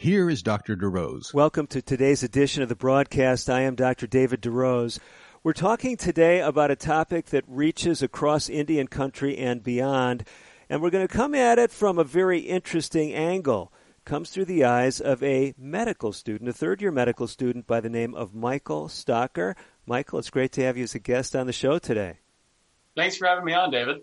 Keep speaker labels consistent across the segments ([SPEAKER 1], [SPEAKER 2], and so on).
[SPEAKER 1] Here is Dr. DeRose.
[SPEAKER 2] Welcome to today's edition of the broadcast. I am Dr. David DeRose. We're talking today about a topic that reaches across Indian country and beyond, and we're going to come at it from a very interesting angle. Comes through the eyes of a medical student, a third year medical student by the name of Michael Stocker. Michael, it's great to have you as a guest on the show today.
[SPEAKER 3] Thanks for having me on, David.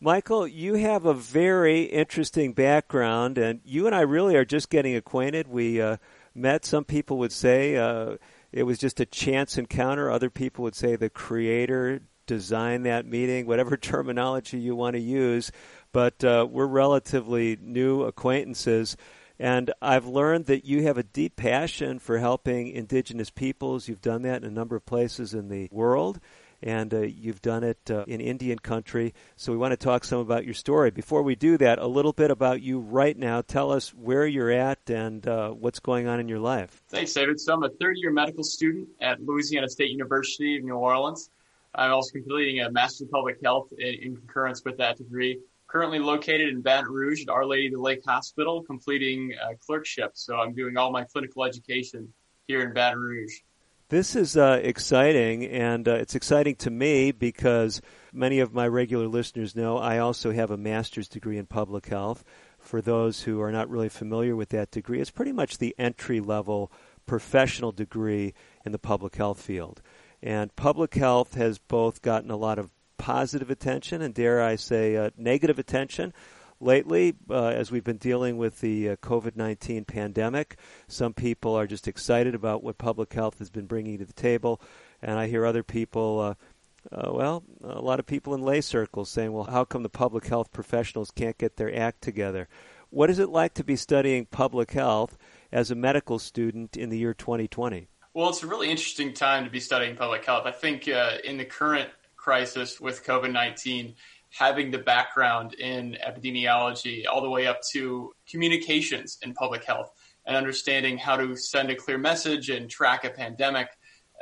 [SPEAKER 2] Michael, you have a very interesting background, and you and I really are just getting acquainted. We uh, met, some people would say uh, it was just a chance encounter, other people would say the creator designed that meeting, whatever terminology you want to use, but uh, we're relatively new acquaintances. And I've learned that you have a deep passion for helping indigenous peoples. You've done that in a number of places in the world and uh, you've done it uh, in Indian country. So we want to talk some about your story. Before we do that, a little bit about you right now. Tell us where you're at and uh, what's going on in your life.
[SPEAKER 3] Thanks, David. So I'm a third year medical student at Louisiana State University of New Orleans. I'm also completing a Master's of Public Health in, in concurrence with that degree. Currently located in Baton Rouge at Our Lady of the Lake Hospital, completing a clerkship. So I'm doing all my clinical education here in Baton Rouge.
[SPEAKER 2] This is uh, exciting, and uh, it's exciting to me because many of my regular listeners know I also have a master's degree in public health. For those who are not really familiar with that degree, it's pretty much the entry level professional degree in the public health field. And public health has both gotten a lot of positive attention and, dare I say, uh, negative attention lately uh, as we've been dealing with the uh, COVID 19 pandemic. Some people are just excited about what public health has been bringing to the table, and I hear other people. Uh, uh, well, a lot of people in lay circles saying, well, how come the public health professionals can't get their act together? What is it like to be studying public health as a medical student in the year 2020?
[SPEAKER 3] Well, it's a really interesting time to be studying public health. I think uh, in the current crisis with COVID 19, having the background in epidemiology all the way up to communications in public health and understanding how to send a clear message and track a pandemic.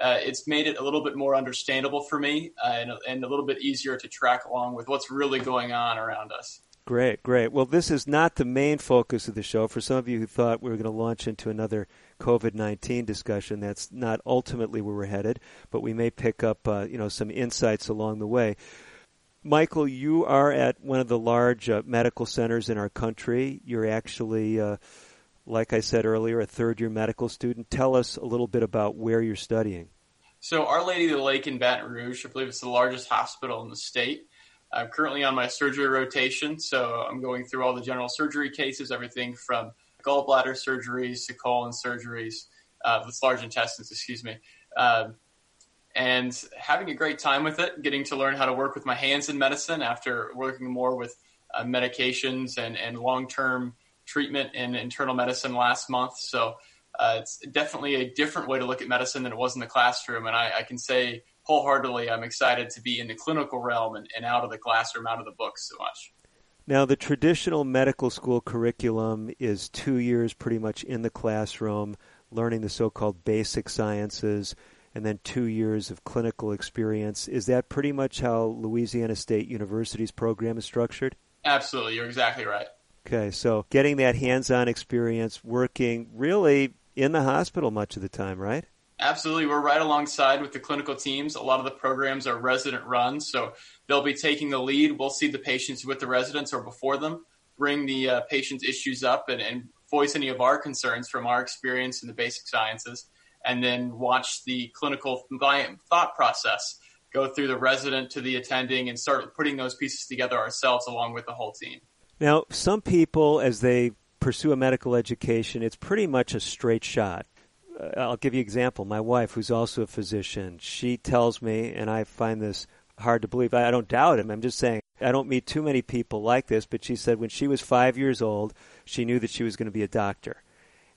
[SPEAKER 3] Uh, it's made it a little bit more understandable for me uh, and, and a little bit easier to track along with what's really going on around us.
[SPEAKER 2] Great, great. Well, this is not the main focus of the show. For some of you who thought we were going to launch into another COVID nineteen discussion, that's not ultimately where we're headed. But we may pick up, uh, you know, some insights along the way. Michael, you are at one of the large uh, medical centers in our country. You're actually, uh, like I said earlier, a third year medical student. Tell us a little bit about where you're studying.
[SPEAKER 3] So, Our Lady of the Lake in Baton Rouge, I believe it's the largest hospital in the state. I'm currently on my surgery rotation, so I'm going through all the general surgery cases, everything from gallbladder surgeries to colon surgeries, uh, with large intestines, excuse me. Uh, and having a great time with it, getting to learn how to work with my hands in medicine after working more with uh, medications and, and long term treatment in internal medicine last month. So uh, it's definitely a different way to look at medicine than it was in the classroom. And I, I can say wholeheartedly, I'm excited to be in the clinical realm and, and out of the classroom, out of the books so much.
[SPEAKER 2] Now, the traditional medical school curriculum is two years pretty much in the classroom, learning the so called basic sciences and then two years of clinical experience. Is that pretty much how Louisiana State University's program is structured?
[SPEAKER 3] Absolutely, you're exactly right.
[SPEAKER 2] Okay, so getting that hands on experience, working really in the hospital much of the time, right?
[SPEAKER 3] Absolutely. We're right alongside with the clinical teams. A lot of the programs are resident run, so they'll be taking the lead. We'll see the patients with the residents or before them, bring the uh, patient's issues up, and, and voice any of our concerns from our experience in the basic sciences and then watch the clinical thought process go through the resident to the attending and start putting those pieces together ourselves along with the whole team.
[SPEAKER 2] Now, some people, as they pursue a medical education, it's pretty much a straight shot. Uh, I'll give you an example. My wife, who's also a physician, she tells me, and I find this hard to believe. I don't doubt him. I'm just saying I don't meet too many people like this, but she said when she was five years old, she knew that she was going to be a doctor.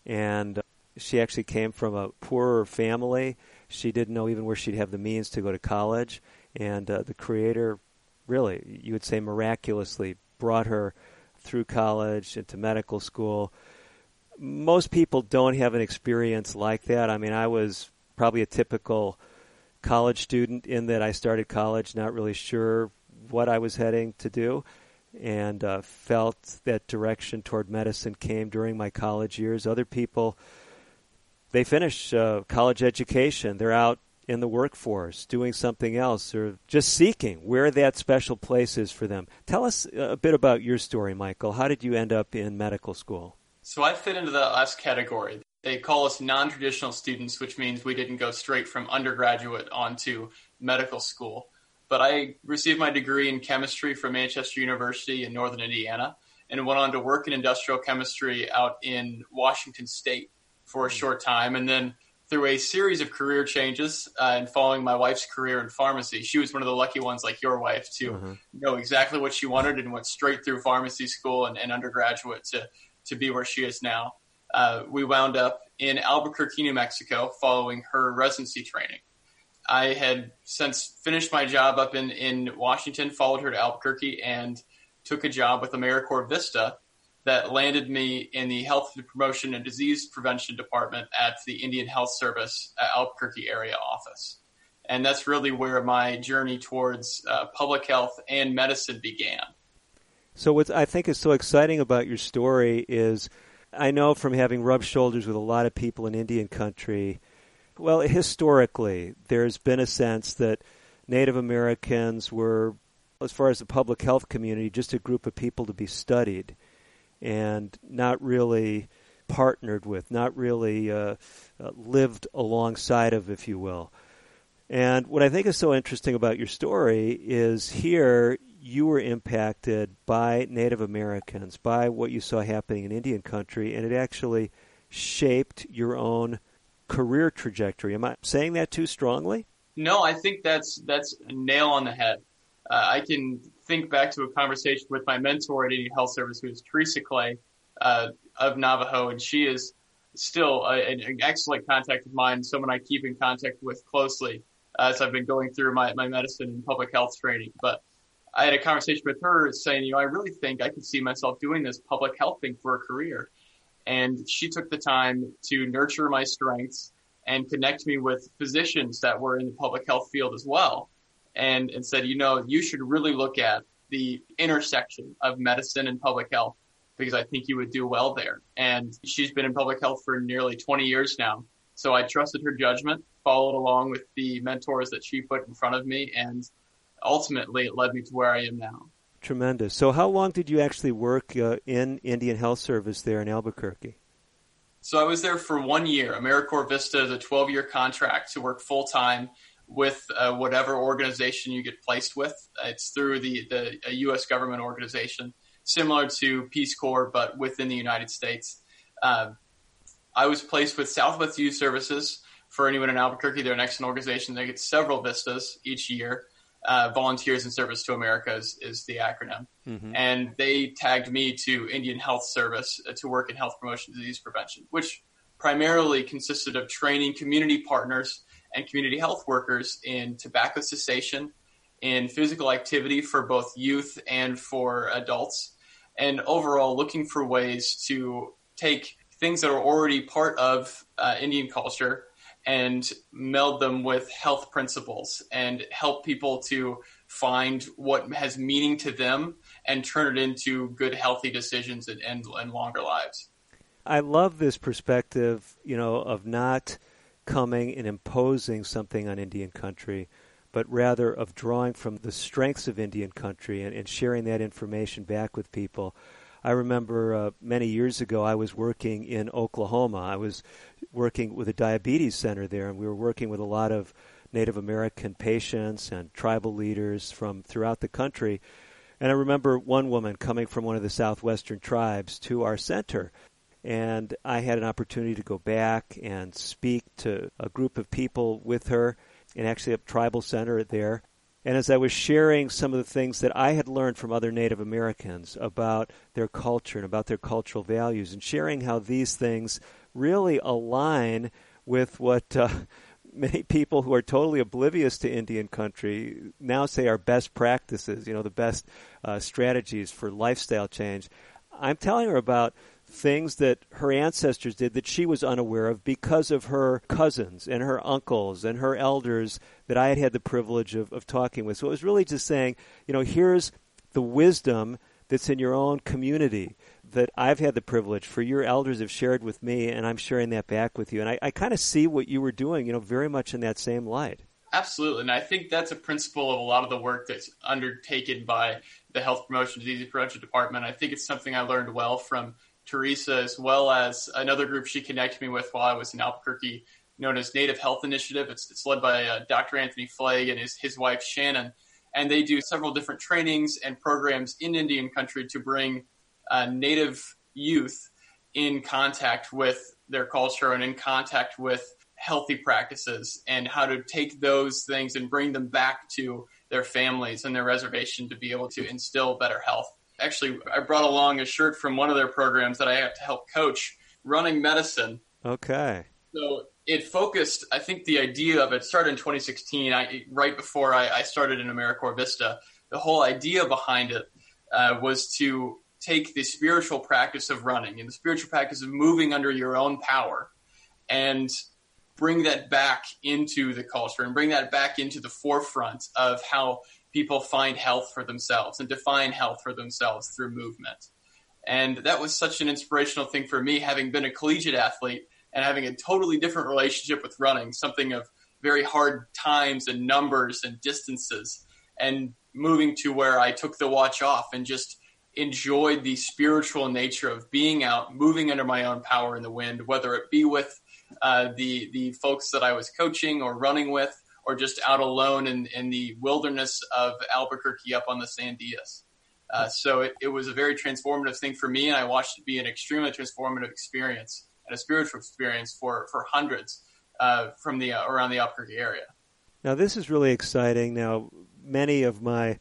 [SPEAKER 2] And She actually came from a poorer family. She didn't know even where she'd have the means to go to college. And uh, the Creator, really, you would say miraculously, brought her through college into medical school. Most people don't have an experience like that. I mean, I was probably a typical college student in that I started college not really sure what I was heading to do and uh, felt that direction toward medicine came during my college years. Other people, they finish uh, college education, they're out in the workforce doing something else or just seeking where that special place is for them. Tell us a bit about your story, Michael. How did you end up in medical school?
[SPEAKER 3] So I fit into the last category. They call us non traditional students, which means we didn't go straight from undergraduate onto medical school. But I received my degree in chemistry from Manchester University in northern Indiana and went on to work in industrial chemistry out in Washington State for a short time. And then through a series of career changes uh, and following my wife's career in pharmacy, she was one of the lucky ones, like your wife, to mm-hmm. know exactly what she wanted and went straight through pharmacy school and, and undergraduate to, to be where she is now. Uh, we wound up in Albuquerque, New Mexico, following her residency training. I had since finished my job up in, in Washington, followed her to Albuquerque, and took a job with AmeriCorps Vista that landed me in the Health Promotion and Disease Prevention Department at the Indian Health Service Albuquerque area office. And that's really where my journey towards uh, public health and medicine began.
[SPEAKER 2] So, what I think is so exciting about your story is I know from having rubbed shoulders with a lot of people in Indian country well, historically, there's been a sense that Native Americans were, as far as the public health community, just a group of people to be studied and not really partnered with, not really uh, uh, lived alongside of, if you will. And what I think is so interesting about your story is here you were impacted by Native Americans, by what you saw happening in Indian country, and it actually shaped your own career trajectory. Am I saying that too strongly?
[SPEAKER 3] No, I think that's that's a nail on the head. Uh, I can think back to a conversation with my mentor at Indian Health Service, who is Teresa Clay uh, of Navajo, and she is still a, an excellent contact of mine, someone I keep in contact with closely as I've been going through my, my medicine and public health training. But I had a conversation with her saying, you know, I really think I could see myself doing this public health thing for a career. And she took the time to nurture my strengths and connect me with physicians that were in the public health field as well. And, and said, you know, you should really look at the intersection of medicine and public health because I think you would do well there. And she's been in public health for nearly 20 years now. So I trusted her judgment, followed along with the mentors that she put in front of me, and ultimately it led me to where I am now.
[SPEAKER 2] Tremendous. So, how long did you actually work uh, in Indian Health Service there in Albuquerque?
[SPEAKER 3] So, I was there for one year. AmeriCorps Vista is a 12 year contract to work full time with uh, whatever organization you get placed with. It's through the, the U.S. government organization, similar to Peace Corps, but within the United States. Uh, I was placed with Southwest Youth Services. For anyone in Albuquerque, they're an excellent organization. They get several vistas each year uh, Volunteers in Service to America is, is the acronym. Mm-hmm. And they tagged me to Indian Health Service uh, to work in health promotion disease prevention, which primarily consisted of training community partners and community health workers in tobacco cessation, in physical activity for both youth and for adults, and overall looking for ways to take things that are already part of uh, Indian culture and meld them with health principles and help people to find what has meaning to them and turn it into good, healthy decisions and, and, and longer lives.
[SPEAKER 2] I love this perspective, you know, of not coming and imposing something on Indian country, but rather of drawing from the strengths of Indian country and, and sharing that information back with people. I remember uh, many years ago I was working in Oklahoma. I was working with a diabetes center there, and we were working with a lot of Native American patients and tribal leaders from throughout the country. And I remember one woman coming from one of the southwestern tribes to our center. And I had an opportunity to go back and speak to a group of people with her and actually a tribal center there. And as I was sharing some of the things that I had learned from other Native Americans about their culture and about their cultural values, and sharing how these things really align with what uh, many people who are totally oblivious to Indian country now say are best practices, you know, the best uh, strategies for lifestyle change. I'm telling her about things that her ancestors did that she was unaware of because of her cousins and her uncles and her elders that I had had the privilege of, of talking with. So it was really just saying, you know, here's the wisdom that's in your own community that I've had the privilege for your elders have shared with me, and I'm sharing that back with you. And I, I kind of see what you were doing, you know, very much in that same light.
[SPEAKER 3] Absolutely. And I think that's a principle of a lot of the work that's undertaken by the Health Promotion Disease Prevention Department. I think it's something I learned well from Teresa, as well as another group she connected me with while I was in Albuquerque, known as Native Health Initiative. It's, it's led by uh, Dr. Anthony Fleg and his, his wife Shannon. And they do several different trainings and programs in Indian country to bring uh, Native youth in contact with their culture and in contact with healthy practices and how to take those things and bring them back to their families and their reservation to be able to instill better health. Actually, I brought along a shirt from one of their programs that I have to help coach, Running Medicine.
[SPEAKER 2] Okay.
[SPEAKER 3] So it focused, I think the idea of it started in 2016, I, right before I, I started in AmeriCorps Vista. The whole idea behind it uh, was to take the spiritual practice of running and the spiritual practice of moving under your own power and bring that back into the culture and bring that back into the forefront of how people find health for themselves and define health for themselves through movement. And that was such an inspirational thing for me, having been a collegiate athlete and having a totally different relationship with running, something of very hard times and numbers and distances, and moving to where I took the watch off and just enjoyed the spiritual nature of being out, moving under my own power in the wind, whether it be with uh, the the folks that I was coaching or running with, or just out alone in, in the wilderness of Albuquerque up on the Sandias. Uh, so it, it was a very transformative thing for me, and I watched it be an extremely transformative experience and a spiritual experience for for hundreds uh, from the uh, around the Albuquerque area.
[SPEAKER 2] Now this is really exciting. Now many of my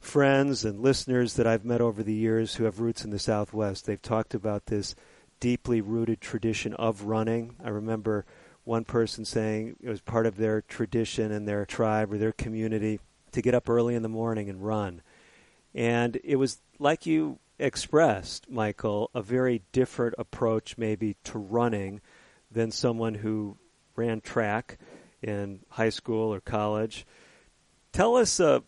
[SPEAKER 2] friends and listeners that I've met over the years who have roots in the Southwest. They've talked about this deeply rooted tradition of running. I remember one person saying it was part of their tradition and their tribe or their community to get up early in the morning and run. And it was like you expressed, Michael, a very different approach maybe to running than someone who ran track in high school or college. Tell us uh,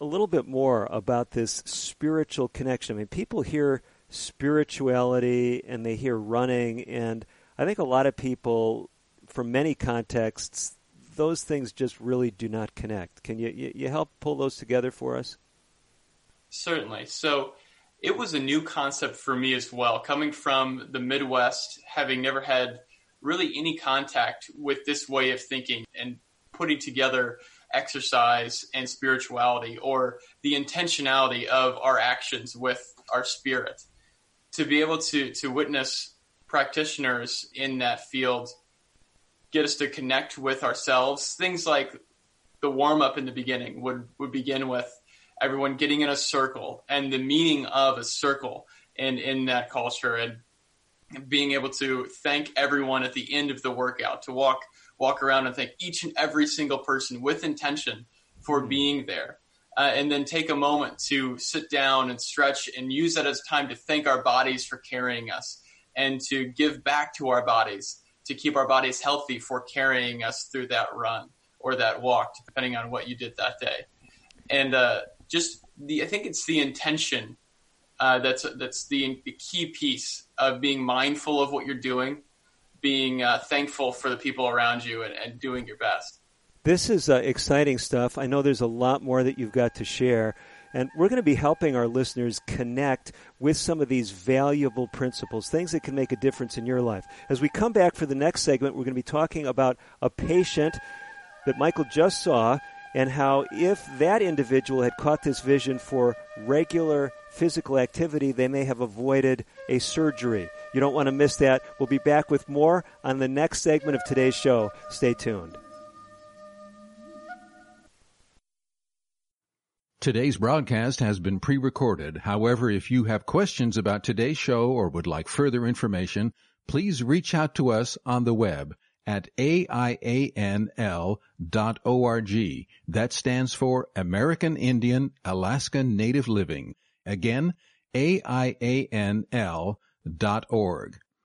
[SPEAKER 2] a little bit more about this spiritual connection. I mean, people hear spirituality and they hear running, and I think a lot of people, from many contexts, those things just really do not connect. Can you, you, you help pull those together for us?
[SPEAKER 3] Certainly. So it was a new concept for me as well, coming from the Midwest, having never had really any contact with this way of thinking and putting together exercise and spirituality or the intentionality of our actions with our spirit. To be able to, to witness practitioners in that field get us to connect with ourselves. Things like the warm up in the beginning would, would begin with everyone getting in a circle and the meaning of a circle in, in that culture and being able to thank everyone at the end of the workout to walk walk around and thank each and every single person with intention for mm-hmm. being there. Uh, and then take a moment to sit down and stretch and use that as time to thank our bodies for carrying us and to give back to our bodies to keep our bodies healthy for carrying us through that run or that walk, depending on what you did that day. And uh, just the, I think it's the intention uh, that's that's the, the key piece of being mindful of what you're doing being uh, thankful for the people around you and, and doing your best.
[SPEAKER 2] This is uh, exciting stuff. I know there's a lot more that you've got to share. And we're going to be helping our listeners connect with some of these valuable principles, things that can make a difference in your life. As we come back for the next segment, we're going to be talking about a patient that Michael just saw and how if that individual had caught this vision for regular physical activity, they may have avoided a surgery. You don't want to miss that. We'll be back with more on the next segment of today's show. Stay tuned.
[SPEAKER 1] Today's broadcast has been pre recorded. However, if you have questions about today's show or would like further information, please reach out to us on the web at aianl.org. That stands for American Indian Alaska Native Living. Again, aianl.org.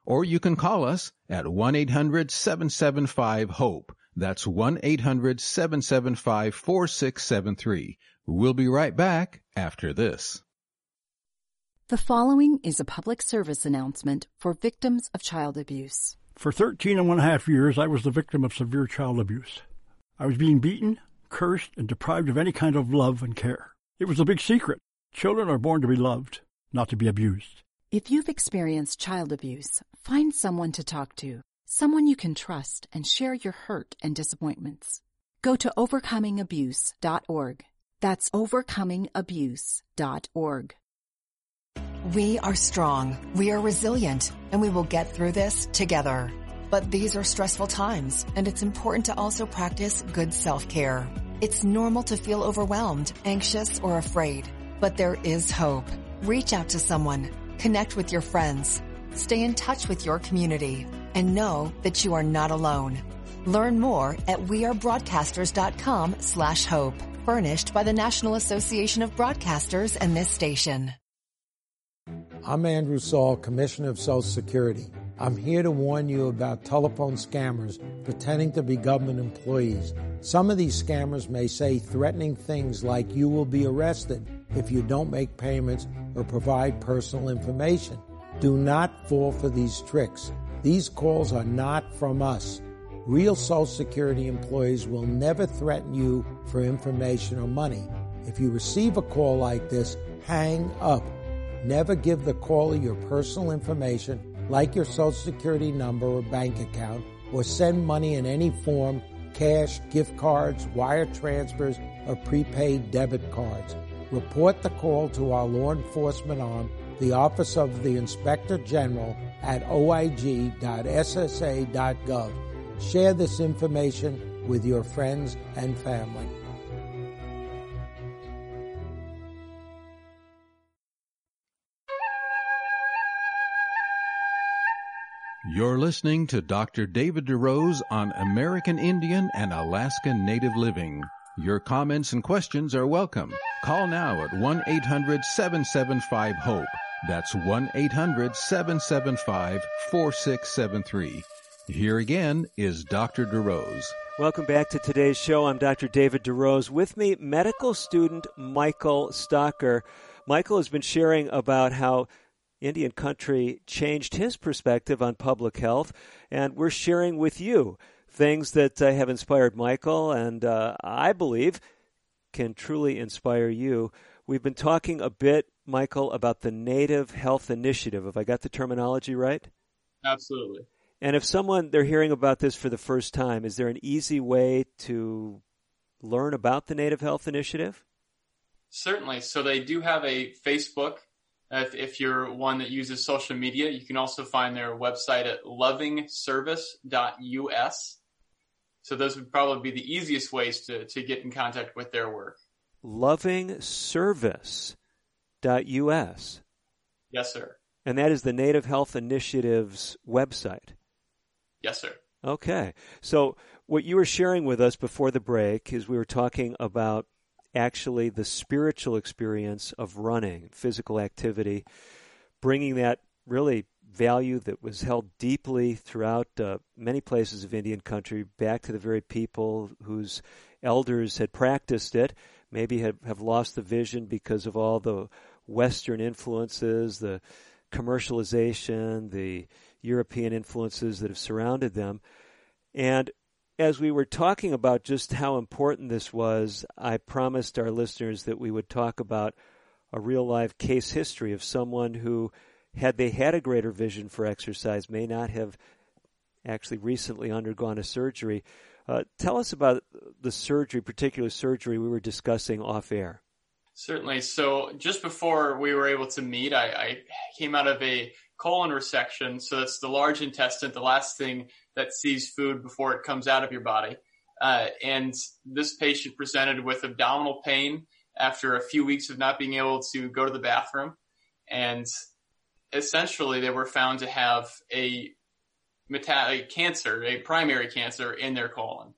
[SPEAKER 1] Or you can call us at 1-800-775-HOPE. That's 1-800-775-4673. We'll be right back after this.
[SPEAKER 4] The following is a public service announcement for victims of child abuse.
[SPEAKER 5] For 13 and one half years, I was the victim of severe child abuse. I was being beaten, cursed, and deprived of any kind of love and care. It was a big secret. Children are born to be loved, not to be abused.
[SPEAKER 4] If you've experienced child abuse, find someone to talk to, someone you can trust and share your hurt and disappointments. Go to overcomingabuse.org. That's overcomingabuse.org.
[SPEAKER 6] We are strong, we are resilient, and we will get through this together. But these are stressful times, and it's important to also practice good self-care. It's normal to feel overwhelmed, anxious, or afraid, but there is hope. Reach out to someone, connect with your friends, stay in touch with your community, and know that you are not alone. Learn more at wearebroadcasters.com slash hope, furnished by the National Association of Broadcasters and this station.
[SPEAKER 7] I'm Andrew Saul, Commissioner of Social Security. I'm here to warn you about telephone scammers pretending to be government employees. Some of these scammers may say threatening things like you will be arrested if you don't make payments or provide personal information. Do not fall for these tricks. These calls are not from us. Real Social Security employees will never threaten you for information or money. If you receive a call like this, hang up. Never give the caller your personal information, like your social security number or bank account, or send money in any form, cash, gift cards, wire transfers, or prepaid debit cards. Report the call to our law enforcement arm, the Office of the Inspector General at oig.ssa.gov. Share this information with your friends and family.
[SPEAKER 1] You're listening to Dr. David DeRose on American Indian and Alaska Native Living. Your comments and questions are welcome. Call now at 1-800-775-HOPE. That's 1-800-775-4673. Here again is Dr. DeRose.
[SPEAKER 2] Welcome back to today's show. I'm Dr. David DeRose. With me, medical student Michael Stocker. Michael has been sharing about how Indian country changed his perspective on public health, and we're sharing with you things that uh, have inspired Michael and uh, I believe can truly inspire you. We've been talking a bit, Michael, about the Native Health Initiative. Have I got the terminology right?
[SPEAKER 3] Absolutely.
[SPEAKER 2] And if someone they're hearing about this for the first time, is there an easy way to learn about the Native Health Initiative?
[SPEAKER 3] Certainly. So they do have a Facebook if, if you're one that uses social media, you can also find their website at lovingservice.us. So those would probably be the easiest ways to, to get in contact with their work.
[SPEAKER 2] Lovingservice.us.
[SPEAKER 3] Yes, sir.
[SPEAKER 2] And that is the Native Health Initiative's website.
[SPEAKER 3] Yes, sir.
[SPEAKER 2] Okay. So what you were sharing with us before the break is we were talking about actually the spiritual experience of running, physical activity, bringing that really value that was held deeply throughout uh, many places of Indian country back to the very people whose elders had practiced it, maybe have, have lost the vision because of all the Western influences, the commercialization, the European influences that have surrounded them. And as we were talking about just how important this was, I promised our listeners that we would talk about a real life case history of someone who, had they had a greater vision for exercise, may not have actually recently undergone a surgery. Uh, tell us about the surgery, particular surgery we were discussing off air.
[SPEAKER 3] Certainly. So just before we were able to meet, I, I came out of a colon resection. So that's the large intestine, the last thing that sees food before it comes out of your body. Uh, and this patient presented with abdominal pain after a few weeks of not being able to go to the bathroom. And essentially, they were found to have a meta- cancer, a primary cancer in their colon.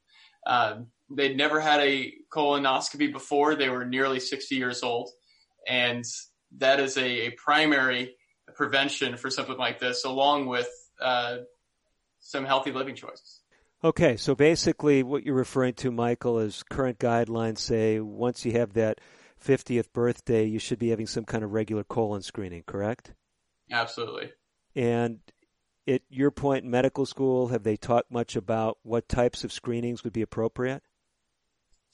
[SPEAKER 3] Uh, they'd never had a colonoscopy before. They were nearly 60 years old. And that is a, a primary prevention for something like this, along with uh, some healthy living choices.
[SPEAKER 2] Okay, so basically, what you're referring to, Michael, is current guidelines say once you have that 50th birthday, you should be having some kind of regular colon screening, correct?
[SPEAKER 3] Absolutely.
[SPEAKER 2] And at your point in medical school, have they talked much about what types of screenings would be appropriate?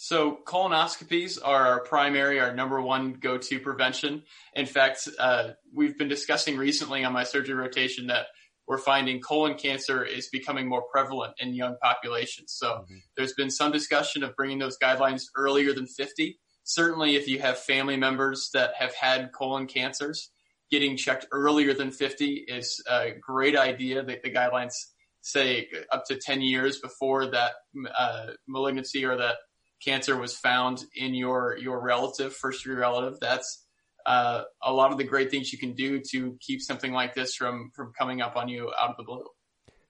[SPEAKER 3] So colonoscopies are our primary, our number one go-to prevention. In fact, uh, we've been discussing recently on my surgery rotation that we're finding colon cancer is becoming more prevalent in young populations. So mm-hmm. there's been some discussion of bringing those guidelines earlier than 50. Certainly, if you have family members that have had colon cancers, getting checked earlier than 50 is a great idea. The, the guidelines say up to 10 years before that uh, malignancy or that cancer was found in your your relative, first degree relative. That's uh, a lot of the great things you can do to keep something like this from from coming up on you out of the blue.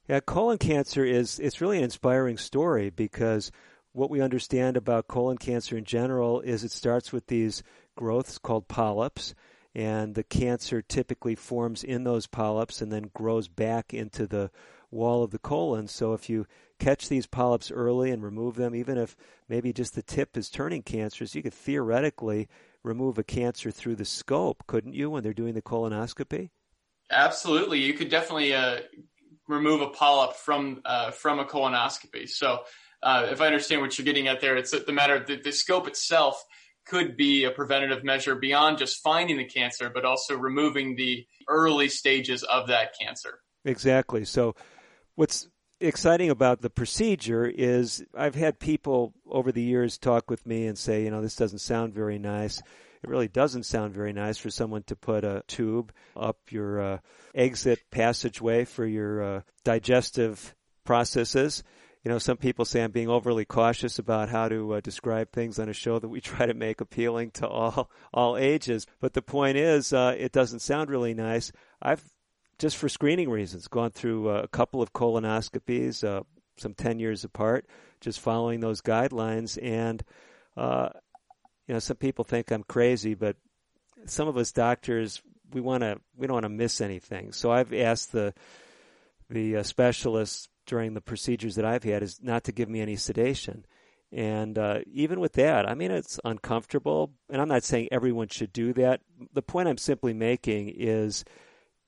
[SPEAKER 2] Yeah, colon cancer is it's really an inspiring story because what we understand about colon cancer in general is it starts with these growths called polyps and the cancer typically forms in those polyps and then grows back into the wall of the colon. So if you catch these polyps early and remove them, even if maybe just the tip is turning cancerous, you could theoretically remove a cancer through the scope, couldn't you, when they're doing the colonoscopy?
[SPEAKER 3] Absolutely, you could definitely uh, remove a polyp from uh, from a colonoscopy. So, uh, if I understand what you're getting at there, it's the matter of the, the scope itself could be a preventative measure beyond just finding the cancer, but also removing the early stages of that cancer.
[SPEAKER 2] Exactly. So, what's exciting about the procedure is I've had people over the years talk with me and say, you know, this doesn't sound very nice. It really doesn't sound very nice for someone to put a tube up your uh, exit passageway for your uh, digestive processes. You know, some people say I'm being overly cautious about how to uh, describe things on a show that we try to make appealing to all all ages. But the point is, uh, it doesn't sound really nice. I've just for screening reasons, gone through a couple of colonoscopies, uh, some 10 years apart, just following those guidelines. And, uh, you know, some people think I'm crazy, but some of us doctors, we want to, we don't want to miss anything. So I've asked the, the uh, specialists during the procedures that I've had is not to give me any sedation. And uh, even with that, I mean, it's uncomfortable. And I'm not saying everyone should do that. The point I'm simply making is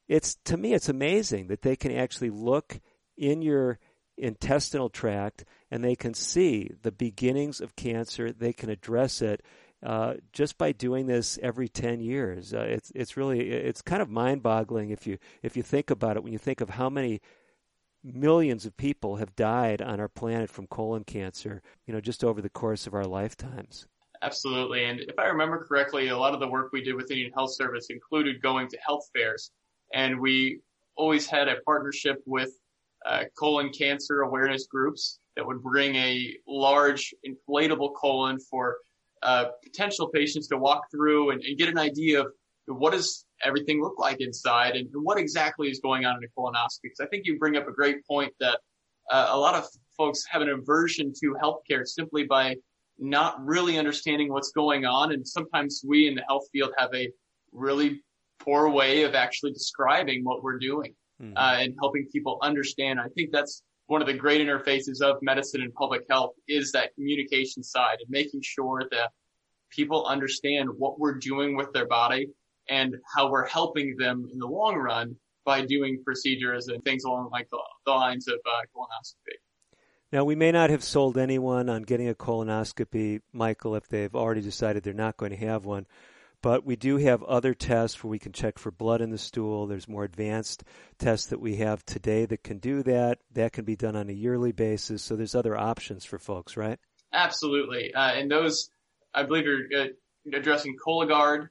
[SPEAKER 2] it's to me it's amazing that they can actually look in your intestinal tract and they can see the beginnings of cancer. They can address it uh, just by doing this every 10 years. Uh, it's it's really it's kind of mind-boggling if you if you think about it. When you think of how many millions of people have died on our planet from colon cancer, you know, just over the course of our lifetimes.
[SPEAKER 3] Absolutely, and if I remember correctly, a lot of the work we did with Indian Health Service included going to health fairs and we always had a partnership with uh, colon cancer awareness groups that would bring a large inflatable colon for uh, potential patients to walk through and, and, get an idea of what does everything look like inside and, what exactly is going on in a colonoscopy. Because I think you bring up a great point that uh, a lot of folks have an aversion to healthcare simply by not really understanding what's going on. And sometimes we in the health field have a really poor way of actually describing what we're doing mm-hmm. uh, and helping people understand. I think that's one of the great interfaces of medicine and public health is that communication side and making sure that people understand what we're doing with their body and how we're helping them in the long run by doing procedures and things along like the, the lines of uh, colonoscopy.
[SPEAKER 2] Now, we may not have sold anyone on getting a colonoscopy, Michael, if they've already decided they're not going to have one. But we do have other tests where we can check for blood in the stool. There's more advanced tests that we have today that can do that. That can be done on a yearly basis. So there's other options for folks, right?
[SPEAKER 3] Absolutely. Uh, and those, I believe, are uh, addressing Cologuard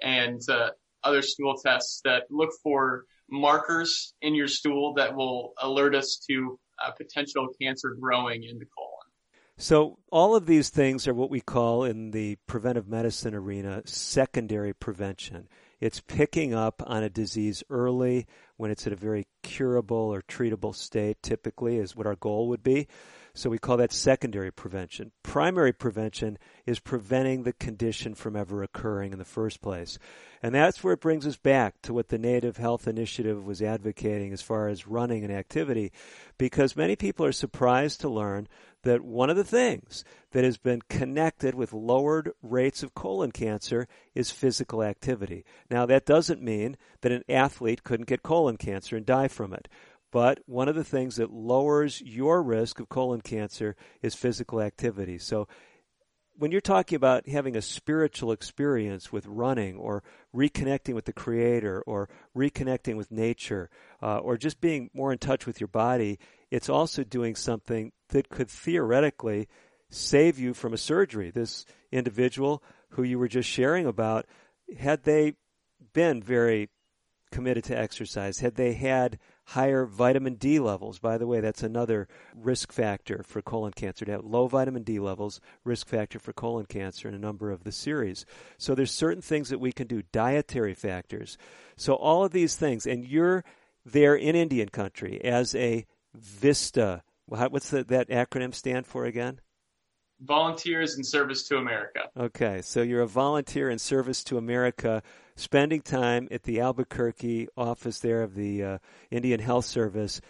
[SPEAKER 3] and uh, other stool tests that look for markers in your stool that will alert us to uh, potential cancer growing in the colon.
[SPEAKER 2] So, all of these things are what we call in the preventive medicine arena secondary prevention. It's picking up on a disease early when it's in a very curable or treatable state, typically, is what our goal would be. So we call that secondary prevention. Primary prevention is preventing the condition from ever occurring in the first place. And that's where it brings us back to what the Native Health Initiative was advocating as far as running an activity, because many people are surprised to learn that one of the things that has been connected with lowered rates of colon cancer is physical activity. Now, that doesn't mean that an athlete couldn't get colon cancer and die from it. But one of the things that lowers your risk of colon cancer is physical activity. So when you're talking about having a spiritual experience with running or reconnecting with the creator or reconnecting with nature uh, or just being more in touch with your body, it's also doing something that could theoretically save you from a surgery. This individual who you were just sharing about, had they been very committed to exercise, had they had higher vitamin D levels. By the way, that's another risk factor for colon cancer. To have low vitamin D levels, risk factor for colon cancer in a number of the series. So there's certain things that we can do, dietary factors. So all of these things, and you're there in Indian country as a VISTA. What's the, that acronym stand for again?
[SPEAKER 3] Volunteers in Service to America.
[SPEAKER 2] Okay, so you're a volunteer in service to America spending time at the Albuquerque office there of the uh, Indian Health Service.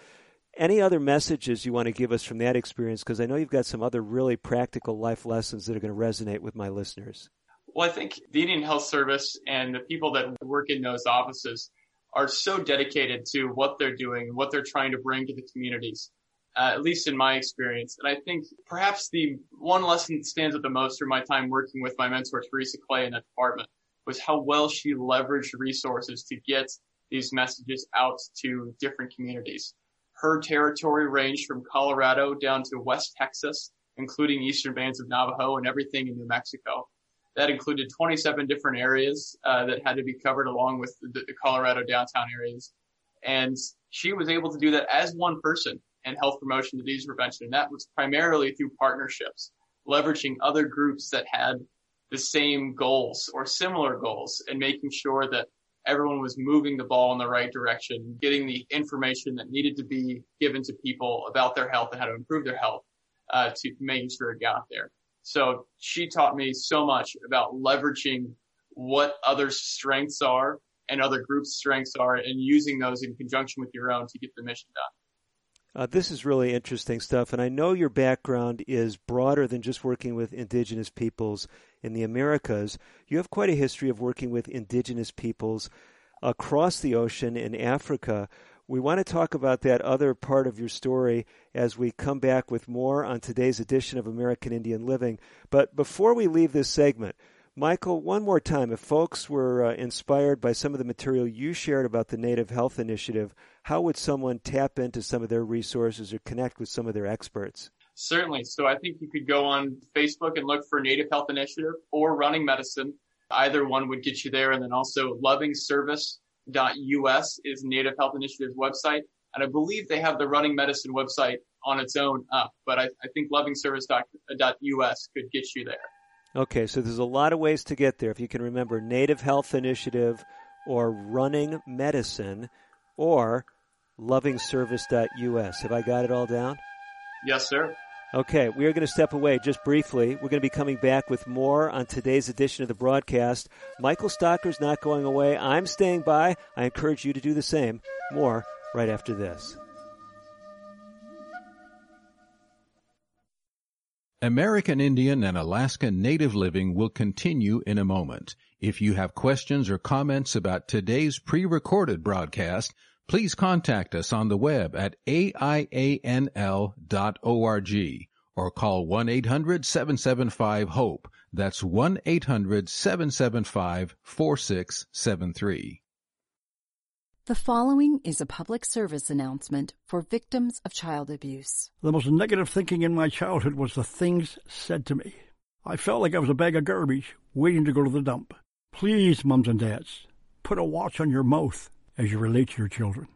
[SPEAKER 2] Any other messages you want to give us from that experience? Because I know you've got some other really practical life lessons that are going to resonate with my listeners.
[SPEAKER 3] Well, I think the Indian Health Service and the people that work in those offices are so dedicated to what they're doing and what they're trying to bring to the communities, uh, at least in my experience. And I think perhaps the one lesson that stands out the most from my time working with my mentor, Teresa Clay, in that department was how well she leveraged resources to get these messages out to different communities. Her territory ranged from Colorado down to West Texas, including eastern bands of Navajo and everything in New Mexico. That included 27 different areas uh, that had to be covered along with the, the Colorado downtown areas. And she was able to do that as one person in health promotion disease prevention. And that was primarily through partnerships, leveraging other groups that had the same goals or similar goals and making sure that everyone was moving the ball in the right direction, getting the information that needed to be given to people about their health and how to improve their health uh, to making sure it got there. So she taught me so much about leveraging what other strengths are and other groups' strengths are and using those in conjunction with your own to get the mission done.
[SPEAKER 2] Uh, this is really interesting stuff, and I know your background is broader than just working with indigenous peoples in the Americas. You have quite a history of working with indigenous peoples across the ocean in Africa. We want to talk about that other part of your story as we come back with more on today's edition of American Indian Living. But before we leave this segment, Michael, one more time, if folks were uh, inspired by some of the material you shared about the Native Health Initiative, how would someone tap into some of their resources or connect with some of their experts?
[SPEAKER 3] Certainly. So I think you could go on Facebook and look for Native Health Initiative or Running Medicine. Either one would get you there. And then also lovingservice.us is Native Health Initiative's website. And I believe they have the Running Medicine website on its own up, but I, I think lovingservice.us could get you there.
[SPEAKER 2] Okay, so there's a lot of ways to get there. If you can remember Native Health Initiative or Running Medicine or lovingservice.us. Have I got it all down?
[SPEAKER 3] Yes, sir.
[SPEAKER 2] Okay, we are going to step away just briefly. We're going to be coming back with more on today's edition of the broadcast. Michael Stocker's not going away. I'm staying by. I encourage you to do the same. More right after this.
[SPEAKER 1] American Indian and Alaska Native Living will continue in a moment. If you have questions or comments about today's pre-recorded broadcast, please contact us on the web at aianl.org or call 1-800-775-HOPE. That's 1-800-775-4673.
[SPEAKER 4] The following is a public service announcement for victims of child abuse.
[SPEAKER 5] The most negative thinking in my childhood was the things said to me. I felt like I was a bag of garbage waiting to go to the dump. Please, mums and dads, put a watch on your mouth as you relate to your children.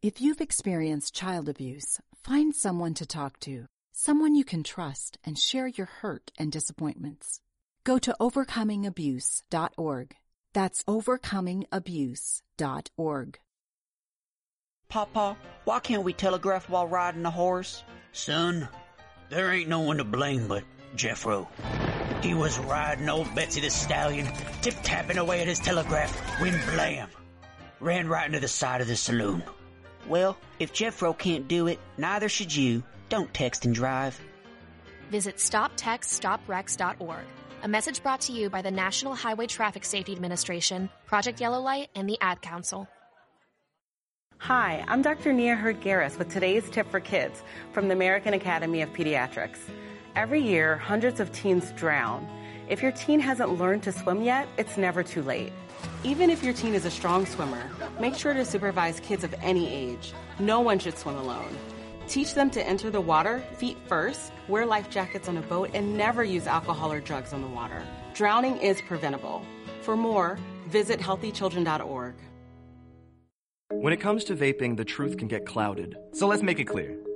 [SPEAKER 4] If you've experienced child abuse, find someone to talk to, someone you can trust and share your hurt and disappointments. Go to overcomingabuse.org. That's overcomingabuse.org.
[SPEAKER 8] Papa, why can't we telegraph while riding a horse?
[SPEAKER 9] Son, there ain't no one to blame but Jeffro. He was riding old Betsy the Stallion, tip-tapping away at his telegraph, when blam! Ran right into the side of the saloon.
[SPEAKER 8] Well, if Jeffro can't do it, neither should you. Don't text and drive.
[SPEAKER 10] Visit StopTextStopWrecks.org. A message brought to you by the National Highway Traffic Safety Administration, Project Yellow Light, and the Ad Council.
[SPEAKER 11] Hi, I'm Dr. Nia Heard-Garris with today's tip for kids from the American Academy of Pediatrics. Every year, hundreds of teens drown. If your teen hasn't learned to swim yet, it's never too late. Even if your teen is a strong swimmer, make sure to supervise kids of any age. No one should swim alone. Teach them to enter the water feet first, wear life jackets on a boat, and never use alcohol or drugs on the water. Drowning is preventable. For more, visit healthychildren.org.
[SPEAKER 12] When it comes to vaping, the truth can get clouded.
[SPEAKER 13] So let's make it clear.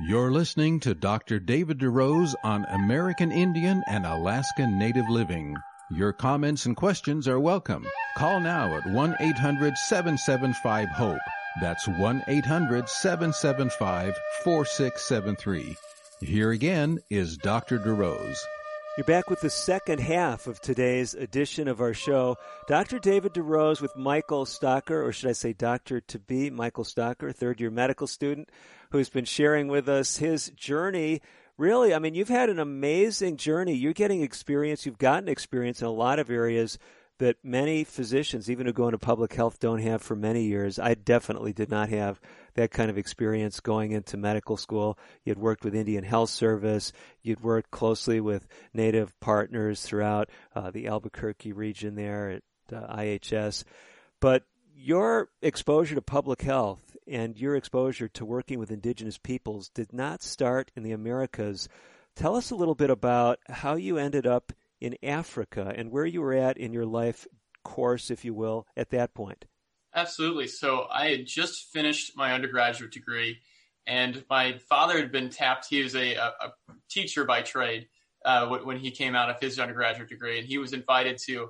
[SPEAKER 1] You're listening to Dr. David DeRose on American Indian and Alaskan Native Living. Your comments and questions are welcome. Call now at 1-800-775-HOPE. That's 1-800-775-4673. Here again is Dr. DeRose.
[SPEAKER 2] You're back with the second half of today's edition of our show. Dr. David DeRose with Michael Stocker, or should I say Dr. to be Michael Stocker, third year medical student who's been sharing with us his journey. Really, I mean, you've had an amazing journey. You're getting experience. You've gotten experience in a lot of areas that many physicians, even who go into public health, don't have for many years. I definitely did not have that kind of experience going into medical school. You'd worked with Indian Health Service. You'd worked closely with Native partners throughout uh, the Albuquerque region there at uh, IHS. But your exposure to public health and your exposure to working with indigenous peoples did not start in the Americas. Tell us a little bit about how you ended up in Africa and where you were at in your life course, if you will, at that point.
[SPEAKER 3] Absolutely. So I had just finished my undergraduate degree, and my father had been tapped. He was a, a, teacher by trade uh, when he came out of his undergraduate degree, and he was invited to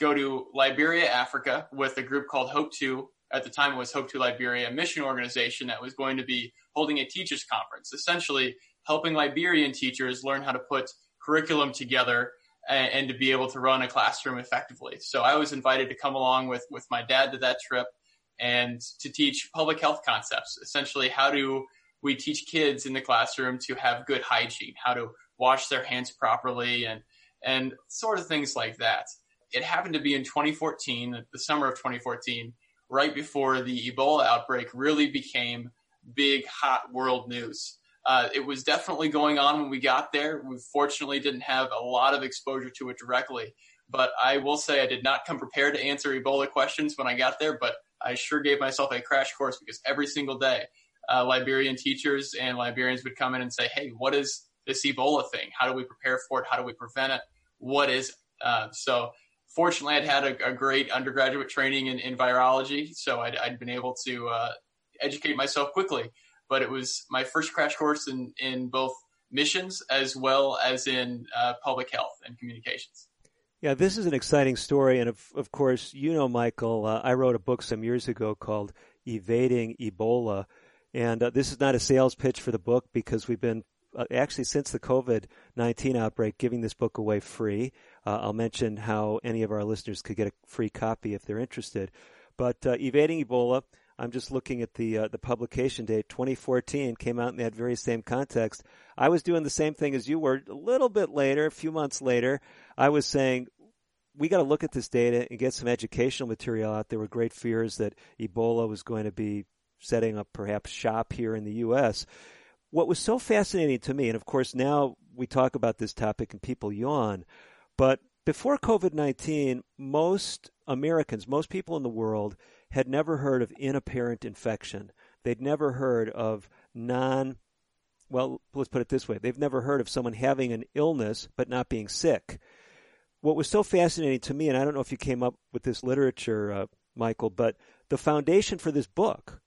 [SPEAKER 3] go to Liberia, Africa, with a group called Hope 2. At the time, it was Hope 2 Liberia, a mission organization that was going to be holding a teachers conference, essentially helping Liberian teachers learn how to put curriculum together and, and, to be able to run a classroom effectively. So I was invited to come along with, with my dad to that trip and to teach public health concepts. Essentially, how do we teach kids in the classroom to have good hygiene, how to wash their hands properly, and and sort of things like that it happened to be in 2014, the summer of 2014, right before the Ebola outbreak really became big, hot world news. Uh, it was definitely going on when we got there. We fortunately didn't have a lot of exposure to it directly, but I will say I did not come prepared to answer Ebola questions when I got there, but I sure gave myself a crash course because every single day, uh, Liberian teachers and Liberians would come in and say, Hey, what is this Ebola thing? How do we prepare for it? How do we prevent it? What is it? Uh, so fortunately, I'd had a, a great undergraduate training in, in virology, so I'd, I'd, been able to uh, educate myself quickly. But it was my first crash course in, in both missions as well as in uh, public health and communications.
[SPEAKER 2] Yeah, this is an exciting story. And of, of course, you know, Michael, uh, I wrote a book some years ago called Evading Ebola. And uh, this is not a sales pitch for the book because we've been uh, actually since the COVID 19 outbreak giving this book away free. Uh, I'll mention how any of our listeners could get a free copy if they're interested. But uh, Evading Ebola, I'm just looking at the uh, the publication date, 2014, came out in that very same context. I was doing the same thing as you were. A little bit later, a few months later, I was saying we got to look at this data and get some educational material out. There were great fears that Ebola was going to be setting up perhaps shop here in the U.S. What was so fascinating to me, and of course now we talk about this topic and people yawn, but before COVID 19, most Americans, most people in the world, had never heard of inapparent infection. they'd never heard of non well, let's put it this way. They've never heard of someone having an illness but not being sick. What was so fascinating to me, and I don't know if you came up with this literature, uh, Michael, but the foundation for this book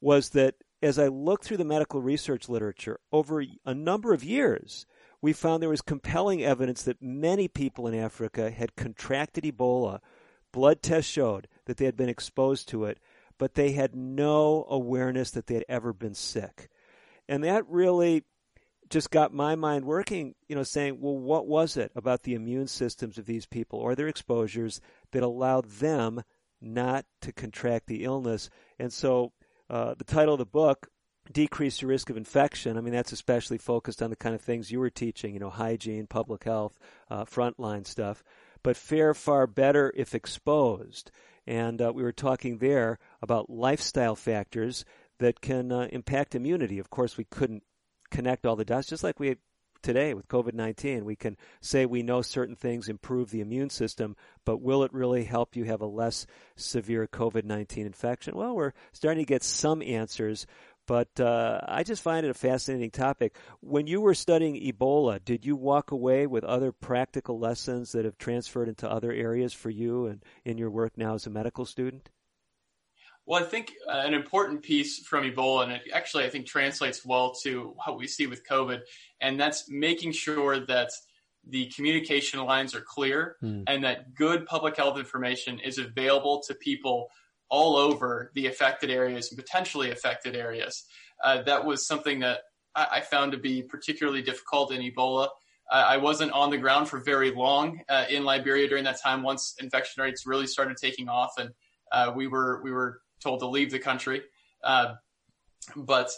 [SPEAKER 2] was that as I looked through the medical research literature over a number of years, we found there was compelling evidence that many people in Africa had contracted Ebola. Blood tests showed that they had been exposed to it, but they had no awareness that they had ever been sick. And that really just got my mind working, you know, saying, well, what was it about the immune systems of these people or their exposures that allowed them not to contract the illness? And so uh, the title of the book, Decrease Your Risk of Infection, I mean, that's especially focused on the kind of things you were teaching, you know, hygiene, public health, uh, frontline stuff. But fare far better if exposed. And uh, we were talking there about lifestyle factors that can uh, impact immunity. Of course, we couldn't connect all the dots, just like we today with COVID 19. We can say we know certain things improve the immune system, but will it really help you have a less severe COVID 19 infection? Well, we're starting to get some answers. But uh, I just find it a fascinating topic. When you were studying Ebola, did you walk away with other practical lessons that have transferred into other areas for you and in your work now as a medical student?
[SPEAKER 3] Well, I think uh, an important piece from Ebola, and it actually I think translates well to what we see with COVID, and that's making sure that the communication lines are clear mm. and that good public health information is available to people all over the affected areas and potentially affected areas. Uh, that was something that I, I, found to be particularly difficult in Ebola. Uh, I wasn't on the ground for very long uh, in Liberia during that time. Once infection rates really started taking off, and uh, we were we were told to leave the country. Uh, but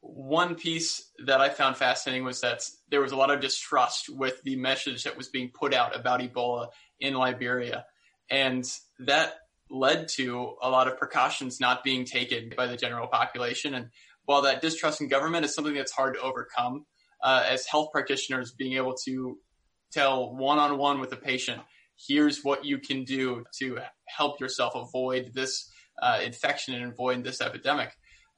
[SPEAKER 3] one piece that I found fascinating was that there was a lot of distrust with the message that was being put out about Ebola in Liberia. And that led to a lot of precautions not being taken by the general population. And while that distrust in government is something that's hard to overcome, uh, as health practitioners, being able to tell one on one with a patient, here's what you can do to help yourself avoid this uh, infection and avoid this epidemic.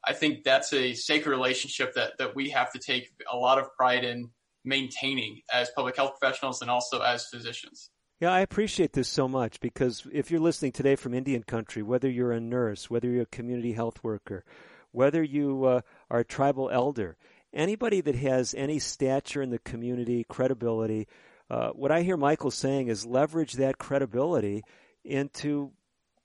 [SPEAKER 3] I think that's a sacred relationship that, that we have to take a lot of pride in maintaining as public health professionals and also as physicians.
[SPEAKER 2] Yeah, I appreciate this so much because if you're listening today from Indian country, whether you're a nurse, whether you're a community health worker, whether you uh, are a tribal elder, anybody that has any stature in the community, credibility, uh, what I hear Michael saying is leverage that credibility into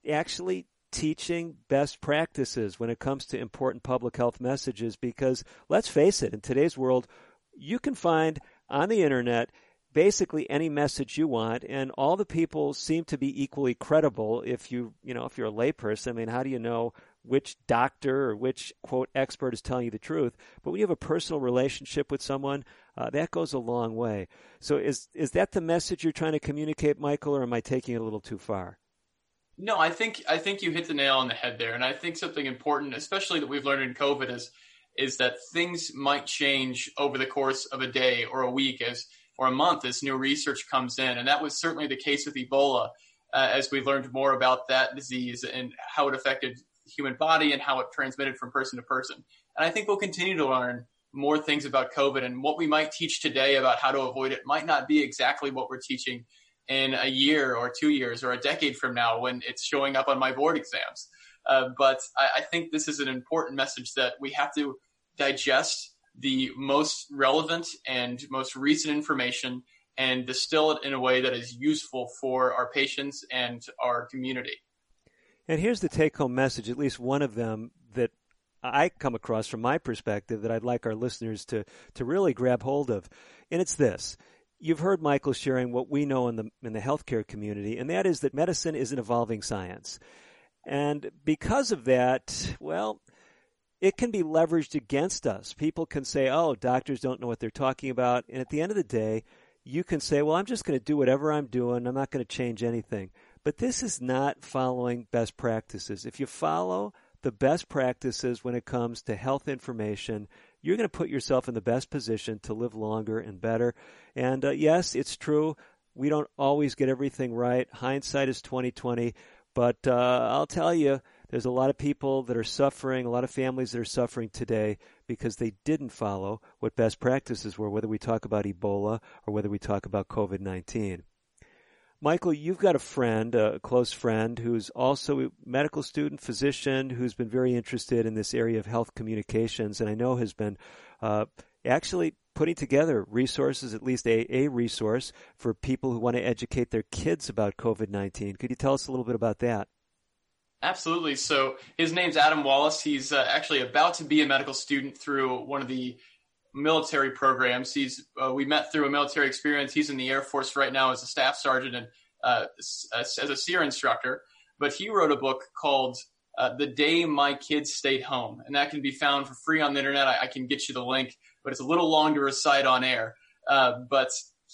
[SPEAKER 2] actually teaching best practices when it comes to important public health messages because let's face it, in today's world, you can find on the internet basically any message you want and all the people seem to be equally credible if you you know if you're a layperson. I mean how do you know which doctor or which quote expert is telling you the truth? But when you have a personal relationship with someone uh, that goes a long way. So is is that the message you're trying to communicate michael or am i taking it a little too far?
[SPEAKER 3] No, I think I think you hit the nail on the head there, and I think something important, especially that we've learned in COVID, is is that things might change over the course of a day or a week, as or a month, as new research comes in, and that was certainly the case with Ebola, uh, as we learned more about that disease and how it affected the human body and how it transmitted from person to person. And I think we'll continue to learn more things about COVID, and what we might teach today about how to avoid it might not be exactly what we're teaching in a year or two years or a decade from now when it's showing up on my board exams. Uh, but I, I think this is an important message that we have to digest the most relevant and most recent information and distill it in a way that is useful for our patients and our community.
[SPEAKER 2] And here's the take home message, at least one of them that I come across from my perspective that I'd like our listeners to, to really grab hold of. And it's this You've heard Michael sharing what we know in the in the healthcare community, and that is that medicine is an evolving science. And because of that, well, it can be leveraged against us. People can say, "Oh, doctors don't know what they're talking about." And at the end of the day, you can say, "Well, I'm just going to do whatever I'm doing. I'm not going to change anything." But this is not following best practices. If you follow the best practices when it comes to health information, you're going to put yourself in the best position to live longer and better. And uh, yes, it's true. We don't always get everything right. Hindsight is 2020. But uh, I'll tell you, There's a lot of people that are suffering, a lot of families that are suffering today because they didn't follow what best practices were, whether we talk about Ebola or whether we talk about COVID 19. Michael, you've got a friend, a close friend, who's also a medical student, physician, who's been very interested in this area of health communications, and I know has been uh, actually putting together resources, at least a, a resource for people who want to educate their kids about COVID 19. Could you tell us a little bit about that?
[SPEAKER 3] Absolutely. So his name's Adam Wallace. He's uh, actually about to be a medical student through one of the military programs. He's uh, we met through a military experience. He's in the Air Force right now as a staff sergeant and uh, as a SERE instructor. But he wrote a book called uh, "The Day My Kids Stayed Home," and that can be found for free on the internet. I, I can get you the link, but it's a little long to recite on air. Uh, but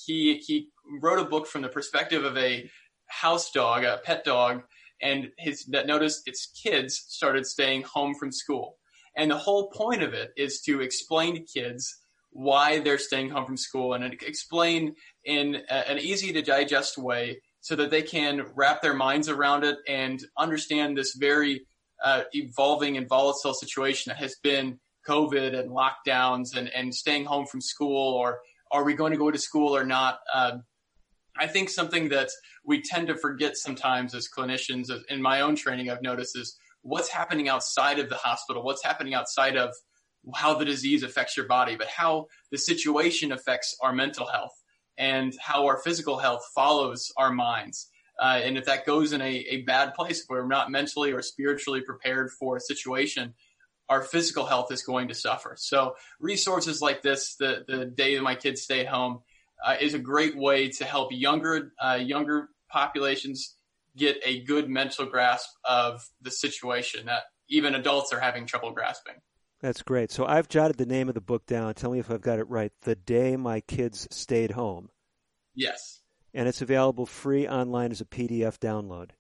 [SPEAKER 3] he he wrote a book from the perspective of a house dog, a pet dog, and his that noticed its kids started staying home from school and the whole point of it is to explain to kids why they're staying home from school and explain in a, an easy to digest way so that they can wrap their minds around it and understand this very uh, evolving and volatile situation that has been COVID and lockdowns and, and staying home from school or are we going to go to school or not? Uh, I think something that we tend to forget sometimes as clinicians, in my own training, I've noticed is what's happening outside of the hospital, what's happening outside of how the disease affects your body, but how the situation affects our mental health and how our physical health follows our minds. Uh, and if that goes in a, a bad place, if we're not mentally or spiritually prepared for a situation, our physical health is going to suffer. So resources like this, the, the day that my kids stay home, uh, is a great way to help younger, uh, younger populations get a good mental grasp of the situation that even adults are having trouble grasping.
[SPEAKER 2] That's great. So I've jotted the name of the book down. Tell me if I've got it right. The Day My Kids Stayed Home.
[SPEAKER 3] Yes.
[SPEAKER 2] And it's available free online as a PDF download.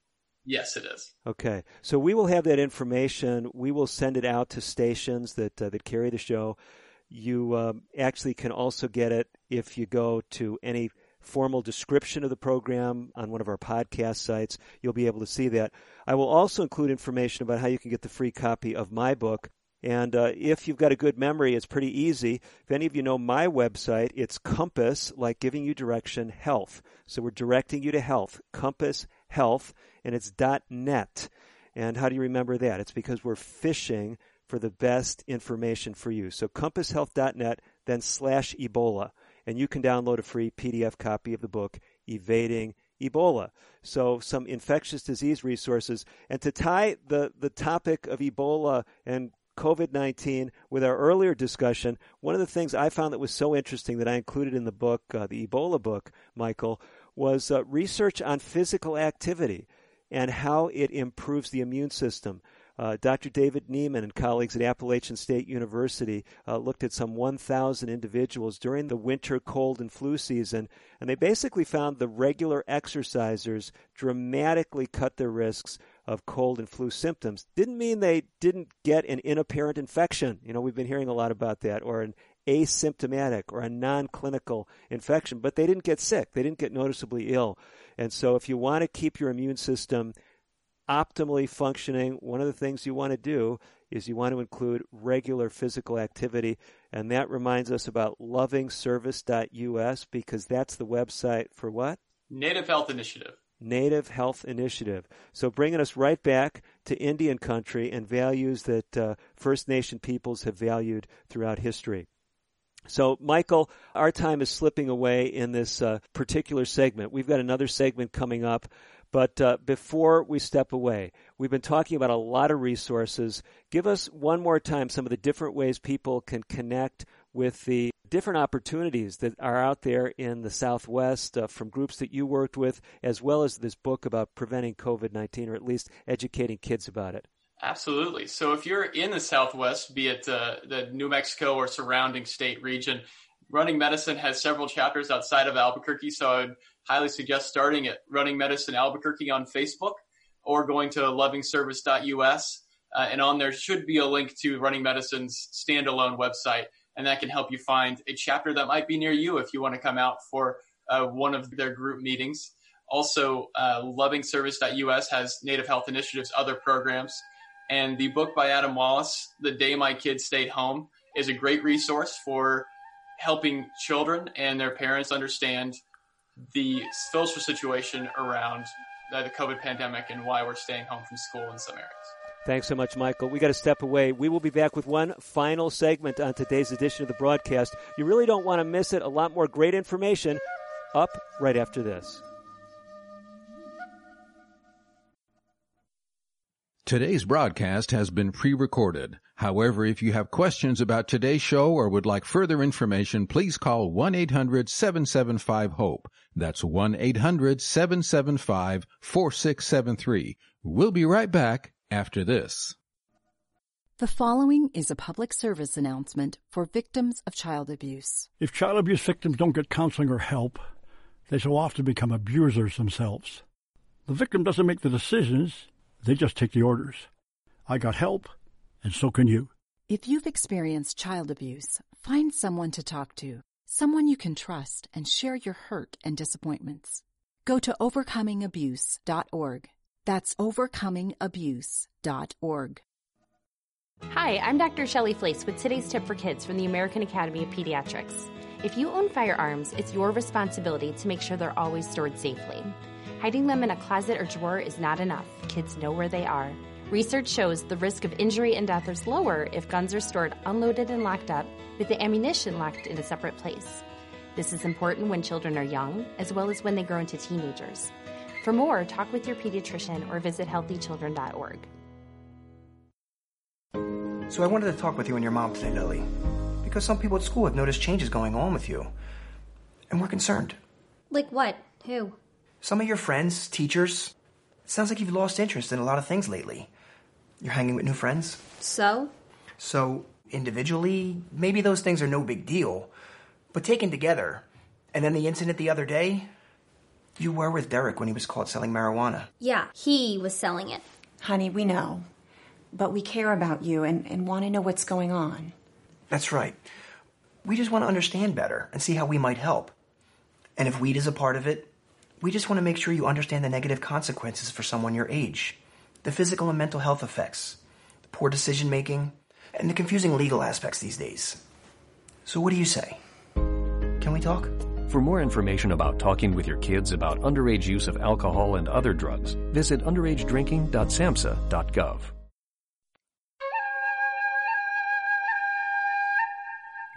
[SPEAKER 3] Yes, it is.
[SPEAKER 2] Okay, so we will have that information. We will send it out to stations that uh, that carry the show. You um, actually can also get it if you go to any formal description of the program on one of our podcast sites. You'll be able to see that. I will also include information about how you can get the free copy of my book. And uh, if you've got a good memory, it's pretty easy. If any of you know my website, it's Compass, like giving you direction, health. So we're directing you to health, Compass Health, and it's .net. And how do you remember that? It's because we're fishing for the best information for you. So compasshealth.net, then slash Ebola and you can download a free PDF copy of the book, Evading Ebola. So some infectious disease resources. And to tie the, the topic of Ebola and COVID 19 with our earlier discussion, one of the things I found that was so interesting that I included in the book, uh, the Ebola book, Michael, was uh, research on physical activity and how it improves the immune system. Uh, Dr. David Nieman and colleagues at Appalachian State University uh, looked at some 1,000 individuals during the winter cold and flu season, and they basically found the regular exercisers dramatically cut their risks of cold and flu symptoms. Didn't mean they didn't get an inapparent infection. You know, we've been hearing a lot about that, or an asymptomatic or a non clinical infection, but they didn't get sick. They didn't get noticeably ill. And so, if you want to keep your immune system optimally functioning, one of the things you want to do is you want to include regular physical activity. And that reminds us about lovingservice.us because that's the website for what?
[SPEAKER 3] Native Health Initiative.
[SPEAKER 2] Native Health Initiative. So bringing us right back to Indian country and values that uh, First Nation peoples have valued throughout history. So, Michael, our time is slipping away in this uh, particular segment. We've got another segment coming up but uh, before we step away, we've been talking about a lot of resources. Give us one more time some of the different ways people can connect with the different opportunities that are out there in the Southwest uh, from groups that you worked with, as well as this book about preventing COVID 19, or at least educating kids about it.
[SPEAKER 3] Absolutely. So if you're in the Southwest, be it uh, the New Mexico or surrounding state region, Running Medicine has several chapters outside of Albuquerque. So I would highly suggest starting at Running Medicine Albuquerque on Facebook or going to lovingservice.us. Uh, and on there should be a link to Running Medicine's standalone website. And that can help you find a chapter that might be near you if you want to come out for uh, one of their group meetings. Also, uh, lovingservice.us has Native Health Initiative's other programs. And the book by Adam Wallace, The Day My Kids Stayed Home, is a great resource for helping children and their parents understand the social situation around uh, the COVID pandemic and why we're staying home from school in some areas.
[SPEAKER 2] Thanks so much, Michael. We got to step away. We will be back with one final segment on today's edition of the broadcast. You really don't want to miss it. A lot more great information up right after this.
[SPEAKER 1] Today's broadcast has been pre-recorded. However, if you have questions about today's show or would like further information, please call 1-800-775-HOPE. That's 1-800-775-4673. We'll be right back after this.
[SPEAKER 4] The following is a public service announcement for victims of child abuse.
[SPEAKER 5] If child abuse victims don't get counseling or help, they so often become abusers themselves. The victim doesn't make the decisions, they just take the orders. I got help, and so can you.
[SPEAKER 4] If you've experienced child abuse, find someone to talk to, someone you can trust, and share your hurt and disappointments. Go to overcomingabuse.org. That's overcomingabuse.org.
[SPEAKER 14] Hi, I'm Dr. Shelly Flais with today's tip for kids from the American Academy of Pediatrics. If you own firearms, it's your responsibility to make sure they're always stored safely. Hiding them in a closet or drawer is not enough. Kids know where they are. Research shows the risk of injury and death is lower if guns are stored unloaded and locked up, with the ammunition locked in a separate place. This is important when children are young, as well as when they grow into teenagers. For more, talk with your pediatrician or visit healthychildren.org.
[SPEAKER 15] So I wanted to talk with you and your mom today, Lily, because some people at school have noticed changes going on with you, and we're concerned.
[SPEAKER 16] Like what? Who?
[SPEAKER 15] Some of your friends, teachers. It sounds like you've lost interest in a lot of things lately. You're hanging with new friends.
[SPEAKER 16] So?
[SPEAKER 15] So, individually, maybe those things are no big deal. But taken together, and then the incident the other day, you were with Derek when he was caught selling marijuana.
[SPEAKER 16] Yeah, he was selling it.
[SPEAKER 17] Honey, we know. But we care about you and, and want to know what's going on.
[SPEAKER 15] That's right. We just want to understand better and see how we might help. And if weed is a part of it, we just want to make sure you understand the negative consequences for someone your age, the physical and mental health effects, the poor decision making, and the confusing legal aspects these days. So, what do you say? Can we talk?
[SPEAKER 18] For more information about talking with your kids about underage use of alcohol and other drugs, visit underagedrinking.samhsa.gov.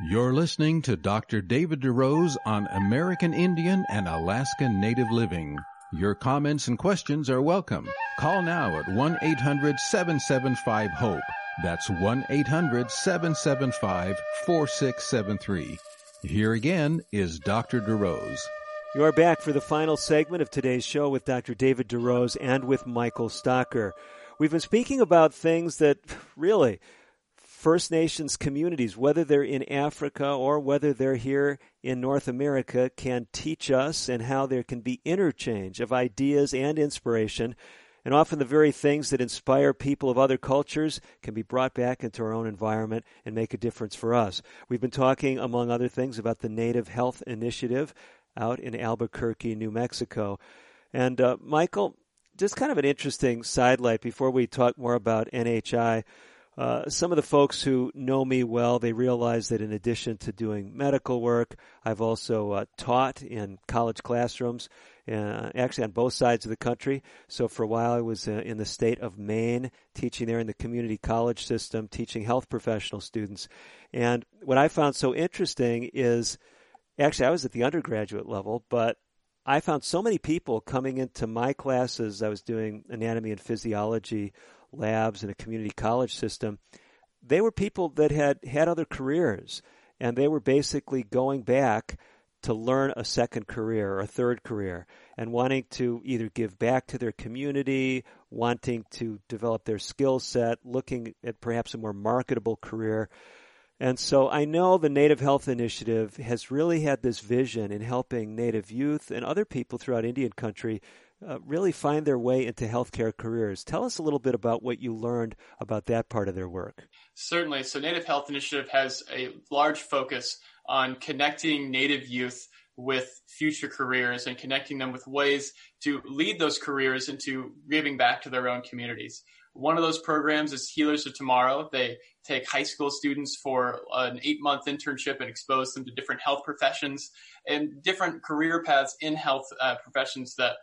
[SPEAKER 1] You're listening to Dr. David DeRose on American Indian and Alaskan Native Living. Your comments and questions are welcome. Call now at 1-800-775-HOPE. That's 1-800-775-4673. Here again is Dr. DeRose.
[SPEAKER 2] You are back for the final segment of today's show with Dr. David DeRose and with Michael Stocker. We've been speaking about things that really First Nations communities, whether they're in Africa or whether they're here in North America, can teach us and how there can be interchange of ideas and inspiration. And often the very things that inspire people of other cultures can be brought back into our own environment and make a difference for us. We've been talking, among other things, about the Native Health Initiative out in Albuquerque, New Mexico. And uh, Michael, just kind of an interesting sidelight before we talk more about NHI. Uh, some of the folks who know me well, they realize that in addition to doing medical work, I've also uh, taught in college classrooms, uh, actually on both sides of the country. So for a while, I was uh, in the state of Maine, teaching there in the community college system, teaching health professional students. And what I found so interesting is, actually, I was at the undergraduate level, but I found so many people coming into my classes. I was doing anatomy and physiology labs and a community college system, they were people that had had other careers and they were basically going back to learn a second career or a third career and wanting to either give back to their community, wanting to develop their skill set, looking at perhaps a more marketable career. And so I know the Native Health Initiative has really had this vision in helping Native youth and other people throughout Indian country uh, really find their way into healthcare careers. Tell us a little bit about what you learned about that part of their work.
[SPEAKER 3] Certainly. So, Native Health Initiative has a large focus on connecting Native youth with future careers and connecting them with ways to lead those careers into giving back to their own communities. One of those programs is Healers of Tomorrow. They take high school students for an eight month internship and expose them to different health professions and different career paths in health uh, professions that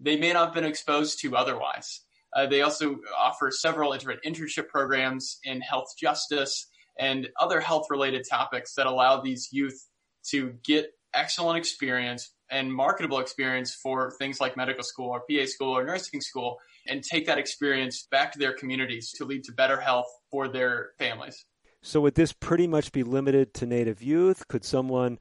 [SPEAKER 3] they may not have been exposed to otherwise. Uh, they also offer several different internship programs in health justice and other health related topics that allow these youth to get excellent experience and marketable experience for things like medical school or PA school or nursing school and take that experience back to their communities to lead to better health for their families.
[SPEAKER 2] So, would this pretty much be limited to Native youth? Could someone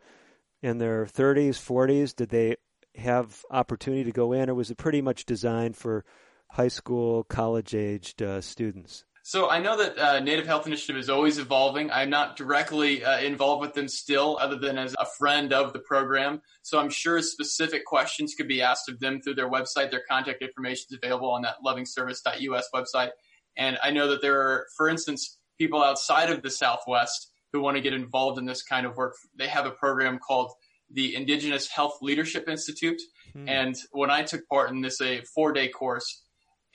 [SPEAKER 2] in their 30s, 40s, did they have opportunity to go in, or was it pretty much designed for high school, college aged uh, students?
[SPEAKER 3] So I know that uh, Native Health Initiative is always evolving. I'm not directly uh, involved with them still, other than as a friend of the program. So I'm sure specific questions could be asked of them through their website. Their contact information is available on that lovingservice.us website. And I know that there are, for instance, people outside of the Southwest who want to get involved in this kind of work. They have a program called the Indigenous Health Leadership Institute. Hmm. And when I took part in this, a four day course,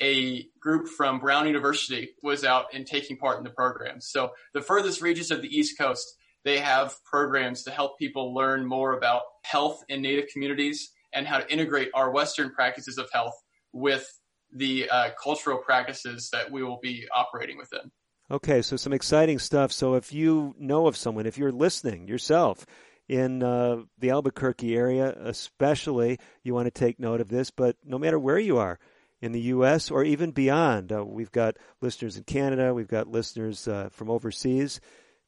[SPEAKER 3] a group from Brown University was out and taking part in the program. So the furthest reaches of the East Coast, they have programs to help people learn more about health in Native communities and how to integrate our Western practices of health with the uh, cultural practices that we will be operating within.
[SPEAKER 2] Okay, so some exciting stuff. So if you know of someone, if you're listening yourself in uh, the Albuquerque area, especially, you want to take note of this. But no matter where you are, in the U.S. or even beyond. Uh, we've got listeners in Canada, we've got listeners uh, from overseas.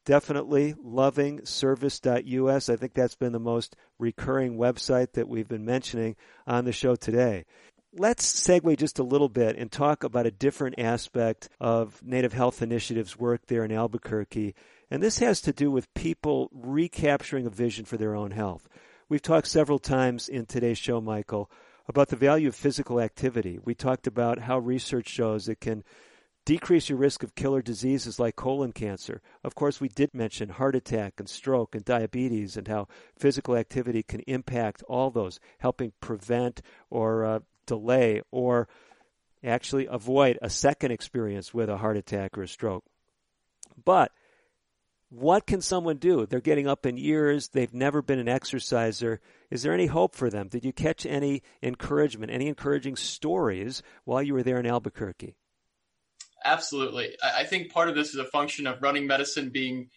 [SPEAKER 2] Definitely lovingservice.us. I think that's been the most recurring website that we've been mentioning on the show today. Let's segue just a little bit and talk about a different aspect of Native Health Initiative's work there in Albuquerque. And this has to do with people recapturing a vision for their own health. We've talked several times in today's show, Michael, about the value of physical activity. We talked about how research shows it can decrease your risk of killer diseases like colon cancer. Of course, we did mention heart attack and stroke and diabetes and how physical activity can impact all those, helping prevent or uh, delay or actually avoid a second experience with a heart attack or a stroke. But what can someone do? They're getting up in years, they've never been an exerciser. Is there any hope for them? Did you catch any encouragement, any encouraging stories while you were there in Albuquerque?
[SPEAKER 3] Absolutely. I think part of this is a function of running medicine being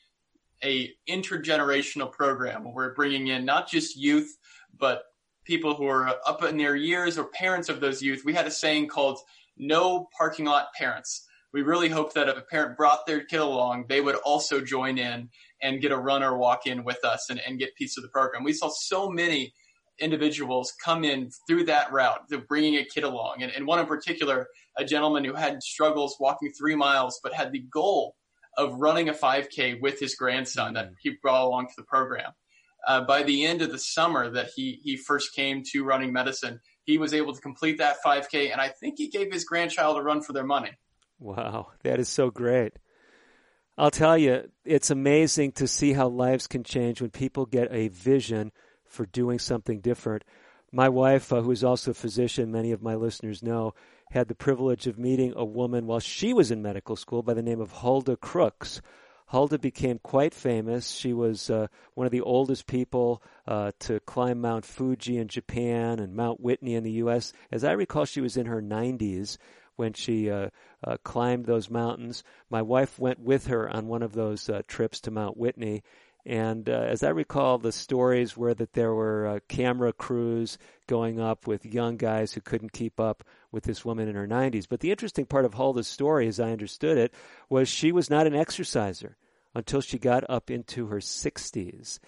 [SPEAKER 3] a intergenerational program. Where we're bringing in not just youth, but people who are up in their years or parents of those youth. We had a saying called no parking lot parents we really hope that if a parent brought their kid along, they would also join in and get a run or walk in with us and, and get piece of the program. We saw so many individuals come in through that route, bringing a kid along. And, and one in particular, a gentleman who had struggles walking three miles, but had the goal of running a 5K with his grandson that he brought along to the program. Uh, by the end of the summer that he, he first came to running medicine, he was able to complete that 5K, and I think he gave his grandchild a run for their money.
[SPEAKER 2] Wow, that is so great. I'll tell you, it's amazing to see how lives can change when people get a vision for doing something different. My wife, uh, who is also a physician, many of my listeners know, had the privilege of meeting a woman while she was in medical school by the name of Hulda Crooks. Hulda became quite famous. She was uh, one of the oldest people uh, to climb Mount Fuji in Japan and Mount Whitney in the U.S. As I recall, she was in her 90s when she uh, uh, climbed those mountains. My wife went with her on one of those uh, trips to Mount Whitney. And uh, as I recall, the stories were that there were uh, camera crews going up with young guys who couldn't keep up with this woman in her 90s. But the interesting part of Hulda's story, as I understood it, was she was not an exerciser until she got up into her 60s.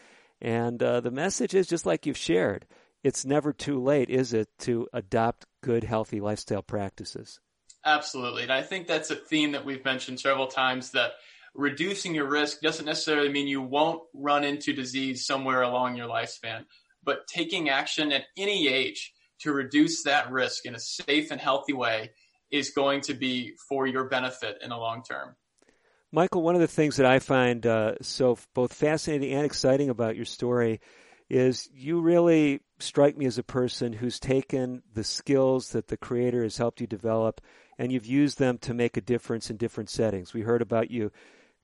[SPEAKER 2] And uh, the message is just like you've shared it's never too late, is it, to adopt good, healthy lifestyle practices?
[SPEAKER 3] Absolutely. And I think that's a theme that we've mentioned several times that reducing your risk doesn't necessarily mean you won't run into disease somewhere along your lifespan, but taking action at any age to reduce that risk in a safe and healthy way is going to be for your benefit in the long term.
[SPEAKER 2] Michael, one of the things that I find uh, so both fascinating and exciting about your story is you really strike me as a person who's taken the skills that the Creator has helped you develop and you've used them to make a difference in different settings. We heard about you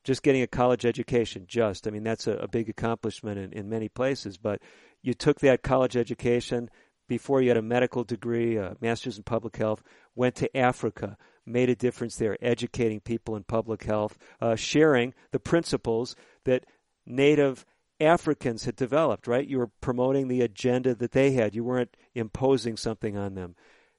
[SPEAKER 2] just getting a college education, just. I mean, that's a, a big accomplishment in, in many places, but you took that college education before you had a medical degree, a master's in public health, went to Africa, made a difference there, educating people in public health, uh, sharing the principles that Native Africans had developed, right? You were promoting the agenda that they had. You weren't imposing something on them.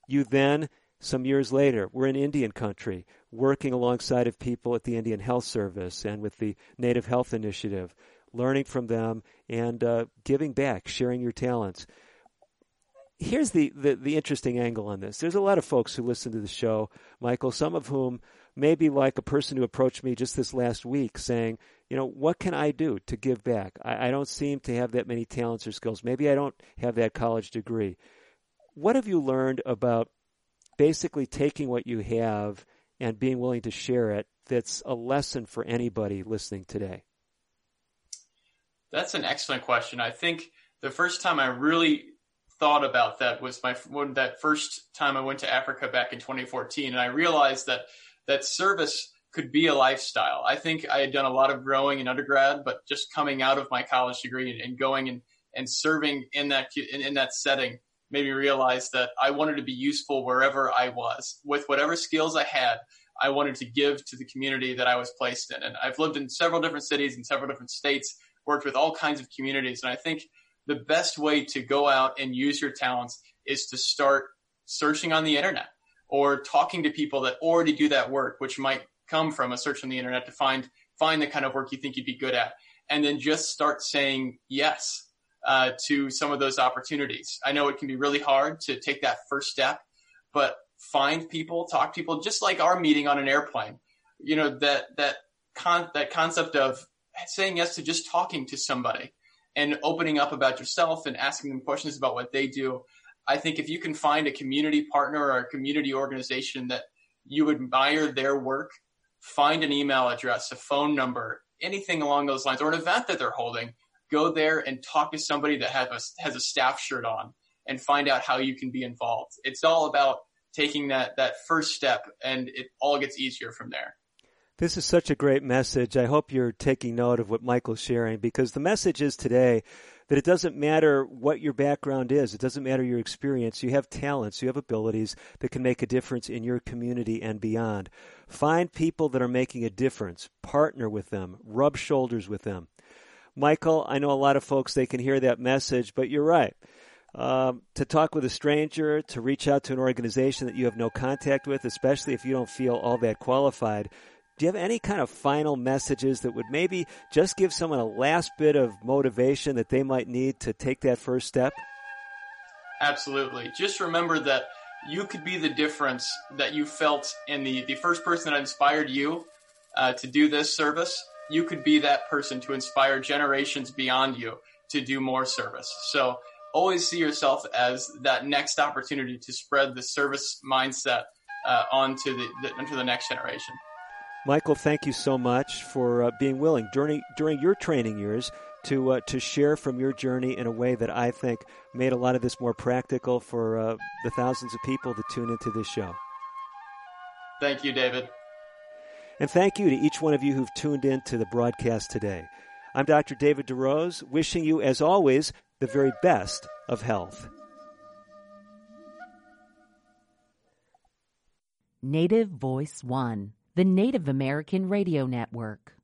[SPEAKER 2] You then, some years later, were in Indian country, working alongside of people at the Indian Health Service and with the Native Health Initiative, learning from them and uh, giving back, sharing your talents here's the, the, the interesting angle on this. There's a lot of folks who listen to the show, Michael, some of whom may be like a person who approached me just this last week saying, you know, what can I do to give back? I, I don't seem to have that many talents or skills. Maybe I don't have that college degree. What have you learned about basically taking what you have and being willing to share it that's a lesson for anybody listening today?
[SPEAKER 3] That's an excellent question. I think the first time I really thought about that was my when that first time I went to Africa back in 2014, and I realized that that service could be a lifestyle. I think I had done a lot of growing in undergrad, but just coming out of my college degree and, and going and, and serving in that in, in that setting made me realize that I wanted to be useful wherever I was with whatever skills I had. I wanted to give to the community that I was placed in, and I've lived in several different cities in several different states, worked with all kinds of communities, and I think the best way to go out and use your talents is to start searching on the internet or talking to people that already do that work, which might come from a search on the internet to find find the kind of work you think you'd be good at, and then just start saying yes uh, to some of those opportunities. I know it can be really hard to take that first step, but find people, talk to people, just like our meeting on an airplane. You know that that con- that concept of saying yes to just talking to somebody and opening up about yourself and asking them questions about what they do. I think if you can find a community partner or a community organization that you admire their work, find an email address, a phone number, anything along those lines, or an event that they're holding, go there and talk to somebody that has a, has a staff shirt on and find out how you can be involved. It's all about taking that, that first step and it all gets easier from there.
[SPEAKER 2] This is such a great message. I hope you're taking note of what Michael's sharing because the message is today that it doesn't matter what your background is. It doesn't matter your experience. You have talents, you have abilities that can make a difference in your community and beyond. Find people that are making a difference. Partner with them. Rub shoulders with them. Michael, I know a lot of folks, they can hear that message, but you're right. Um, to talk with a stranger, to reach out to an organization that you have no contact with, especially if you don't feel all that qualified, do you have any kind of final messages that would maybe just give someone a last bit of motivation that they might need to take that first step?
[SPEAKER 3] Absolutely. Just remember that you could be the difference that you felt in the, the first person that inspired you uh, to do this service. You could be that person to inspire generations beyond you to do more service. So always see yourself as that next opportunity to spread the service mindset uh, onto the, the onto the next generation.
[SPEAKER 2] Michael, thank you so much for uh, being willing during during your training years to uh, to share from your journey in a way that I think made a lot of this more practical for uh, the thousands of people that tune into this show.
[SPEAKER 3] Thank you, David.
[SPEAKER 2] And thank you to each one of you who've tuned in to the broadcast today. I'm Dr. David DeRose, wishing you, as always, the very best of health.
[SPEAKER 19] Native Voice One the Native American Radio Network.